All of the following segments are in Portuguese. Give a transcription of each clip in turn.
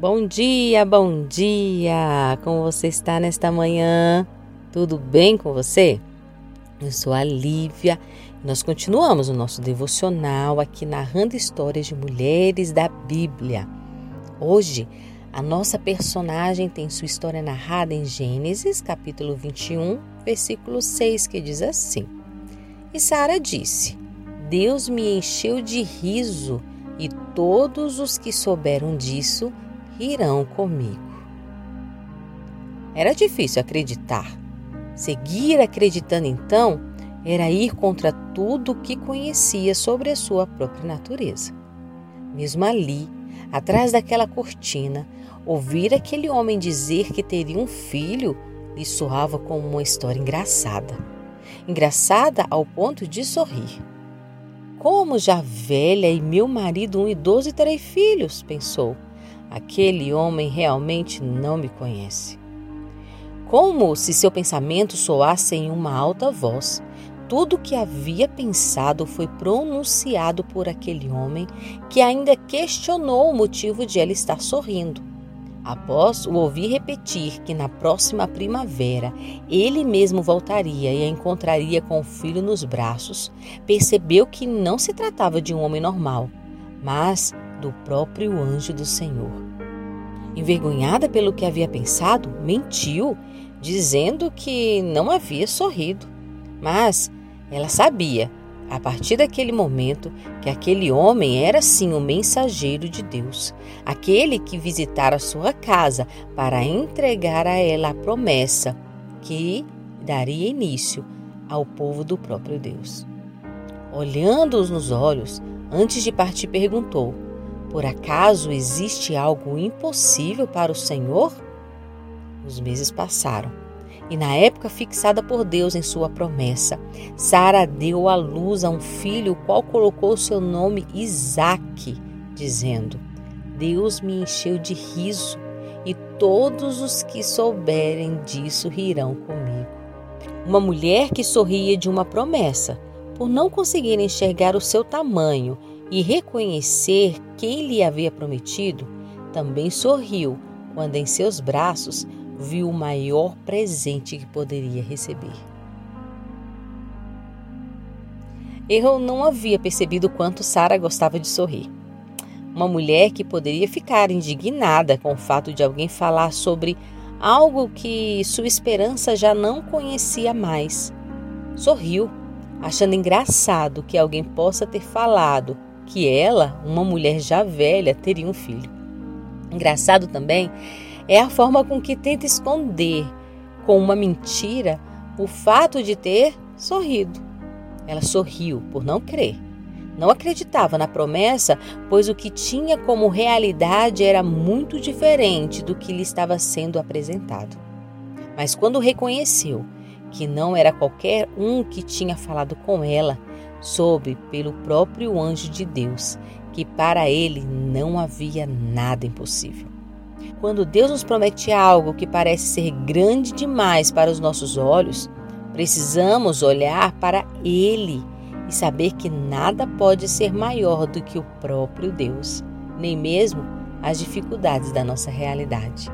Bom dia, bom dia! Como você está nesta manhã? Tudo bem com você? Eu sou a Lívia nós continuamos o nosso devocional aqui narrando histórias de mulheres da Bíblia. Hoje, a nossa personagem tem sua história narrada em Gênesis, capítulo 21, versículo 6, que diz assim: E Sara disse: Deus me encheu de riso, e todos os que souberam disso irão comigo. Era difícil acreditar. Seguir acreditando então era ir contra tudo o que conhecia sobre a sua própria natureza. Mesmo ali, atrás daquela cortina, ouvir aquele homem dizer que teria um filho lhe soava como uma história engraçada. Engraçada ao ponto de sorrir. Como já velha e meu marido um idoso e terei filhos, pensou. Aquele homem realmente não me conhece. Como se seu pensamento soasse em uma alta voz. Tudo o que havia pensado foi pronunciado por aquele homem que ainda questionou o motivo de ela estar sorrindo. Após o ouvir repetir que na próxima primavera ele mesmo voltaria e a encontraria com o filho nos braços, percebeu que não se tratava de um homem normal, mas do próprio anjo do Senhor. Envergonhada pelo que havia pensado, mentiu, dizendo que não havia sorrido. Mas ela sabia, a partir daquele momento, que aquele homem era sim o mensageiro de Deus, aquele que visitara sua casa para entregar a ela a promessa que daria início ao povo do próprio Deus. Olhando-os nos olhos, antes de partir, perguntou: por acaso existe algo impossível para o Senhor? Os meses passaram e, na época fixada por Deus em sua promessa, Sara deu à luz a um filho, o qual colocou seu nome Isaque, dizendo: Deus me encheu de riso e todos os que souberem disso rirão comigo. Uma mulher que sorria de uma promessa, por não conseguir enxergar o seu tamanho e reconhecer quem lhe havia prometido, também sorriu quando em seus braços viu o maior presente que poderia receber. Eu não havia percebido quanto Sara gostava de sorrir. Uma mulher que poderia ficar indignada com o fato de alguém falar sobre algo que sua esperança já não conhecia mais. Sorriu, achando engraçado que alguém possa ter falado que ela, uma mulher já velha, teria um filho. Engraçado também é a forma com que tenta esconder com uma mentira o fato de ter sorrido. Ela sorriu por não crer. Não acreditava na promessa, pois o que tinha como realidade era muito diferente do que lhe estava sendo apresentado. Mas quando reconheceu que não era qualquer um que tinha falado com ela, soube pelo próprio anjo de Deus que para ele não havia nada impossível. Quando Deus nos promete algo que parece ser grande demais para os nossos olhos, precisamos olhar para Ele e saber que nada pode ser maior do que o próprio Deus, nem mesmo as dificuldades da nossa realidade.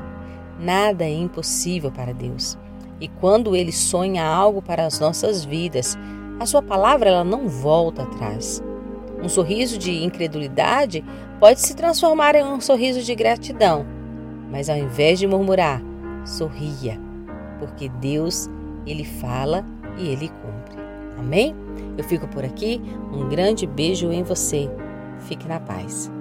Nada é impossível para Deus. E quando Ele sonha algo para as nossas vidas, a sua palavra ela não volta atrás. Um sorriso de incredulidade pode se transformar em um sorriso de gratidão, mas ao invés de murmurar, sorria, porque Deus, ele fala e ele cumpre. Amém? Eu fico por aqui. Um grande beijo em você. Fique na paz.